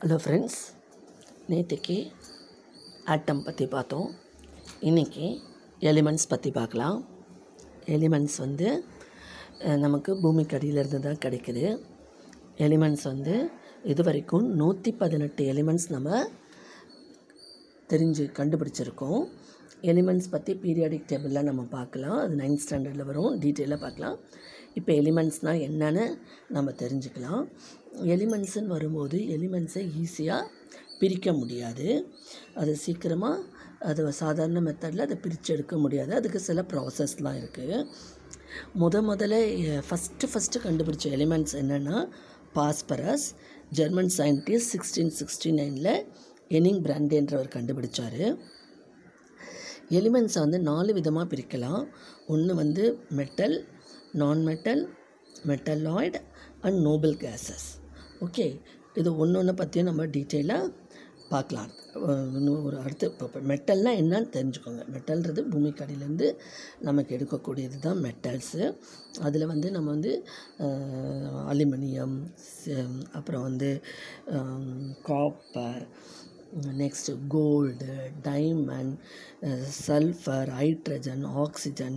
Hello friends நேற்றுக்கு ஆட்டம் பற்றி பார்த்தோம். இன்றைக்கி எலிமெண்ட்ஸ் பற்றி பார்க்கலாம். எலிமெண்ட்ஸ் வந்து நமக்கு பூமிக்கு அடியிலேருந்து தான் கிடைக்குது. எலிமெண்ட்ஸ் வந்து இது வரைக்கும் நூற்றி பதினெட்டு எலிமெண்ட்ஸ் நம்ம தெரிஞ்சு கண்டுபிடிச்சிருக்கோம். எலிமெண்ட்ஸ் பற்றி பீரியாடிக் டேபிளில் நம்ம பார்க்கலாம். அது நைன்த் ஸ்டாண்டர்டில் வரும். டீட்டெயிலாக பார்க்கலாம். இப்போ எலிமெண்ட்ஸ்னால் என்னன்னு நம்ம தெரிஞ்சுக்கலாம். எலிமெண்ட்ஸுன்னு வரும்போது எலிமெண்ட்ஸை ஈஸியாக பிரிக்க முடியாது. அது சீக்கிரமாக அது சாதாரண மெத்தடில் அதை பிரித்து எடுக்க முடியாது. அதுக்கு சில ப்ராசஸ்லாம் இருக்குது முத முதல்ல ஃபஸ்ட்டு ஃபஸ்ட்டு கண்டுபிடிச்ச எலிமெண்ட்ஸ் என்னென்னா phosphorus German scientist sixteen sixty நைனில் எனிங் பிராண்டேன்றவர் கண்டுபிடிச்சார். எலிமெண்ட்ஸை வந்து நாலு விதமாக பிரிக்கலாம். ஒன்று வந்து metal non metal metalloid and noble gases okay இது ஒன்று ஒன்று பற்றியும் நம்ம டீட்டெயிலாக பார்க்கலாம். இன்னும் ஒரு அடுத்து இப்போ மெட்டல்னால் என்னன்னு தெரிஞ்சுக்கோங்க. மெட்டல்ன்றது பூமிக்கு அடியிலேருந்து நமக்கு எடுக்கக்கூடியது தான் மெட்டல்ஸு அதில் வந்து நம்ம வந்து அலுமினியம் அப்புறம் வந்து copper next gold diamond sulphur hydrogen oxygen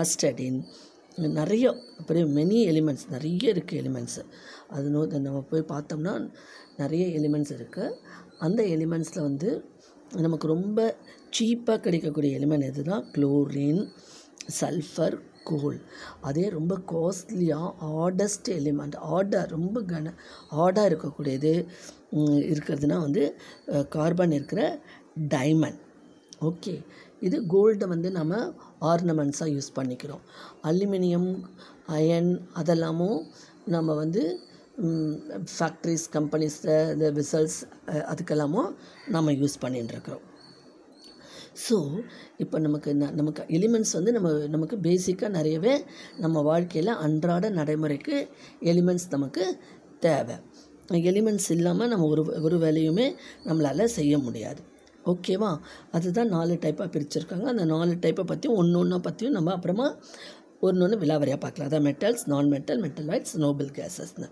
astatine நிறைய அப்படியே மெனி எலிமெண்ட்ஸ் நிறைய இருக்குது எலிமெண்ட்ஸு அது நோ நம்ம போய் பார்த்தோம்னா நிறைய எலிமெண்ட்ஸ் இருக்குது அந்த எலிமெண்ட்ஸில் வந்து நமக்கு ரொம்ப சீப்பாக கிடைக்கக்கூடிய எலிமெண்ட் எதுனா குளோரின் சல்ஃபர் கோல் அதே ரொம்ப காஸ்ட்லியாக ஆர்டஸ்ட் எலிமெண்ட் ஆர்டாக ரொம்ப கன ஆர்டாக இருக்கக்கூடியது இருக்கிறதுனா வந்து கார்பன் இருக்கிற டைமண்ட் ஓகே இது கோல்டை வந்து நம்ம ஆர்னமெண்ட்ஸாக யூஸ் பண்ணிக்கிறோம். அலுமினியம் அயன் அதெல்லாமும் நம்ம வந்து ஃபேக்ட்ரிஸ் கம்பெனிஸில் இந்த விசல்ஸ் அதுக்கெல்லாமும் நம்ம யூஸ் பண்ணிட்டுருக்குறோம் ஸோ இப்போ நமக்கு ந நமக்கு எலிமெண்ட்ஸ் வந்து நம்ம நமக்கு பேசிக்காக நிறையவே நம்ம வாழ்க்கையில் அன்றாட நடைமுறைக்கு எலிமெண்ட்ஸ் நமக்கு தேவை. எலிமெண்ட்ஸ் இல்லாமல் நம்ம ஒரு ஒரு வேலையுமே நம்மளால் செய்ய முடியாது. ஓகேவா? அதுதான் நாலு டைப்பாக பிரிச்சுருக்காங்க. அந்த நாலு டைப்பை பற்றியும் ஒன்று ஒன்றா பற்றியும் நம்ம அப்புறமா ஒன்று ஒன்று விலாவரியாக பார்க்கலாம். அதான் metals non metal metalloids noble கேஸஸ்னு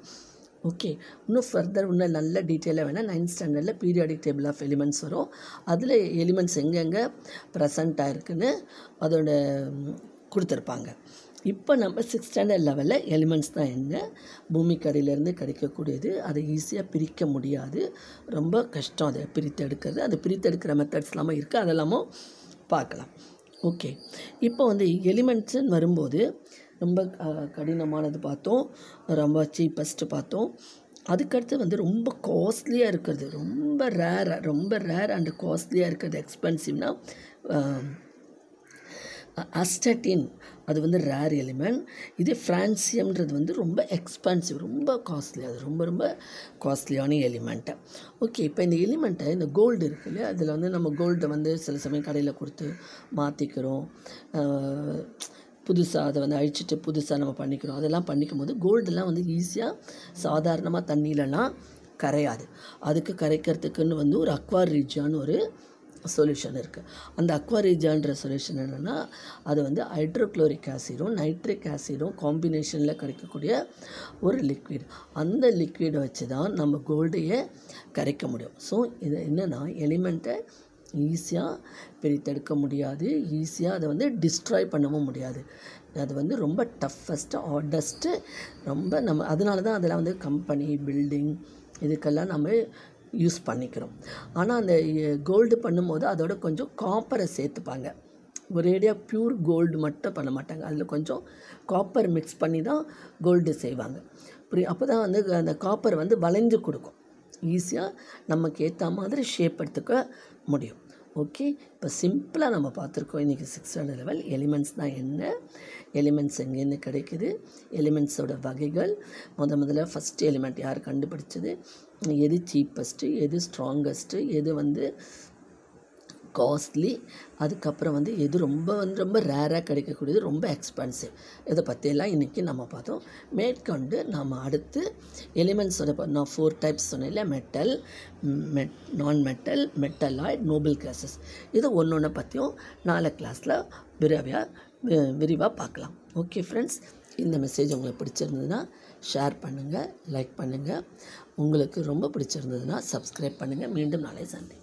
okay. இன்னும் ஃபர்தர் இன்னும் நல்ல டீட்டெயிலாக வேணால் நைன்த் ஸ்டாண்டர்டில் பீரியாடிக் டேபிள் ஆஃப் எலிமெண்ட்ஸ் வரும். அதில் எலிமெண்ட்ஸ் எங்கெங்கே ப்ரெசண்ட்டாக இருக்குன்னு அதோட கொடுத்துருப்பாங்க. இப்போ நம்ம சிக்ஸ் ஸ்டாண்டர்ட் லெவலில் எலிமெண்ட்ஸ் தான் என்ன? பூமிக்கடியிலேருந்து கிடைக்கக்கூடியது அதை ஈஸியாக பிரிக்க முடியாது. ரொம்ப கஷ்டம் அதை பிரித்து எடுக்கிறது. அது பிரித்து எடுக்கிற மெத்தட்ஸ் எல்லாமே இருக்குது அதெல்லாமும் பார்க்கலாம். ஓகே இப்போ வந்து எலிமெண்ட்ஸுன்னு வரும்போது ரொம்ப கடினமானது பார்த்தோம். ரொம்ப சீப்பஸ்ட்டு பார்த்தோம். அதுக்கடுத்து வந்து ரொம்ப காஸ்ட்லியாக இருக்கிறது. ரொம்ப ரேராக ரொம்ப ரேர் அண்ட் காஸ்ட்லியாக இருக்கிறது. எக்ஸ்பென்சிவ்னால் அஸ்டட்டின் அது வந்து ரேர் எலிமெண்ட் இது ஃப்ரான்சியம்ன்றது வந்து ரொம்ப எக்ஸ்பென்சிவ் ரொம்ப காஸ்ட்லி அது ரொம்ப ரொம்ப காஸ்ட்லியான எலிமெண்ட்டு ஓகே இப்போ இந்த எலிமெண்ட்டை இந்த கோல்டு இருக்கு இல்லையா? அதில் வந்து நம்ம கோல்டை வந்து சில சமயம் கடையில் கொடுத்து மாற்றிக்கிறோம் புதுசாக அதை வந்து அழிச்சிட்டு புதுசாக நம்ம பண்ணிக்கிறோம். அதெல்லாம் பண்ணிக்கும் போது கோல்டெல்லாம் வந்து ஈஸியாக சாதாரணமாக தண்ணியிலலாம் கரையாது. அதுக்கு கரைக்கிறதுக்குன்னு வந்து ஒரு அக்வார் ரீஜான்னு ஒரு சொல்யூஷன் இருக்குது அந்த அக்வாரிஜான்ற சொல்யூஷன் என்னென்னா அது வந்து ஹைட்ரோக்ளோரிக் ஆசிடும் நைட்ரிக் ஆசிடும் காம்பினேஷனில் கிடைக்கக்கூடிய ஒரு லிக்விட் அந்த லிக்விடை வச்சு தான் நம்ம கோல்டையே கரைக்க முடியும். ஸோ இது என்னென்னா எலிமெண்ட்டை ஈஸியாக பிரித்தெடுக்க முடியாது. ஈஸியாக அதை வந்து டிஸ்ட்ராய் பண்ணவும் முடியாது. அது வந்து ரொம்ப டஃப்பஸ்ட்டு ஹார்டஸ்ட்டு ரொம்ப நம்ம அதனால தான் அதில் வந்து கம்பெனி பில்டிங் இதுக்கெல்லாம் நம்ம யூஸ் பண்ணிக்கிறோம். ஆனால் அந்த கோல்டு பண்ணும்போது அதோட கொஞ்சம் காப்பரை சேர்த்துப்பாங்க. ஒரேடியாக பியூர் கோல்டு மட்டும் பண்ண மாட்டாங்க. அதில் கொஞ்சம் காப்பர் மிக்ஸ் பண்ணி தான் கோல்டு செய்வாங்க. புரிய அப்போ தான் வந்து அந்த காப்பர் வந்து வளைஞ்சு கொடுக்கும். ஈஸியாக நமக்கு ஏற்ற மாதிரி ஷேப் எடுத்துக்க முடியும். ஓகே? இப்போ சிம்பிளாக நம்ம பார்த்துருக்கோம். இன்றைக்கி சிக்ஸ் ஹண்ட்ரட் லெவல் எலிமெண்ட்ஸ் தான் என்ன? எலிமெண்ட்ஸ் எங்கேருந்து கிடைக்குது? எலிமெண்ட்ஸோட வகைகள். முத முதல்ல ஃபஸ்ட் எலிமெண்ட் யார் கண்டுபிடிச்சது? எது சீப்பஸ்ட்டு எது ஸ்ட்ராங்கஸ்ட்டு எது வந்து காஸ்ட்லி அதுக்கப்புறம் வந்து எது ரொம்ப வந்து ரொம்ப ரேராக கிடைக்கக்கூடியது ரொம்ப எக்ஸ்பென்சிவ் இதை பற்றியெல்லாம் இன்றைக்கி நம்ம பார்த்தோம். மேற்கொண்டு நம்ம அடுத்து எலிமெண்ட்ஸ் ப- நான் ஃபோர் டைப்ஸ் சொன்னேன் மெட்டல் மெட் நான் மெட்டல் மெட்டலாய்ட் நோபல் கிளாஸஸ் இதை ஒன்று ஒன்று பற்றியும் நாலு கிளாஸில் விரைவாக விரிவாக பார்க்கலாம். ஓகே ஃப்ரெண்ட்ஸ் இந்த மெசேஜ் உங்களுக்கு பிடிச்சிருந்ததுன்னா ஷேர் பண்ணுங்கள் லைக் பண்ணுங்கள் உங்களுக்கு ரொம்ப பிடிச்சிருந்ததுன்னா சப்ஸ்கிரைப் பண்ணுங்கள் மீண்டும் நாளை சண்டே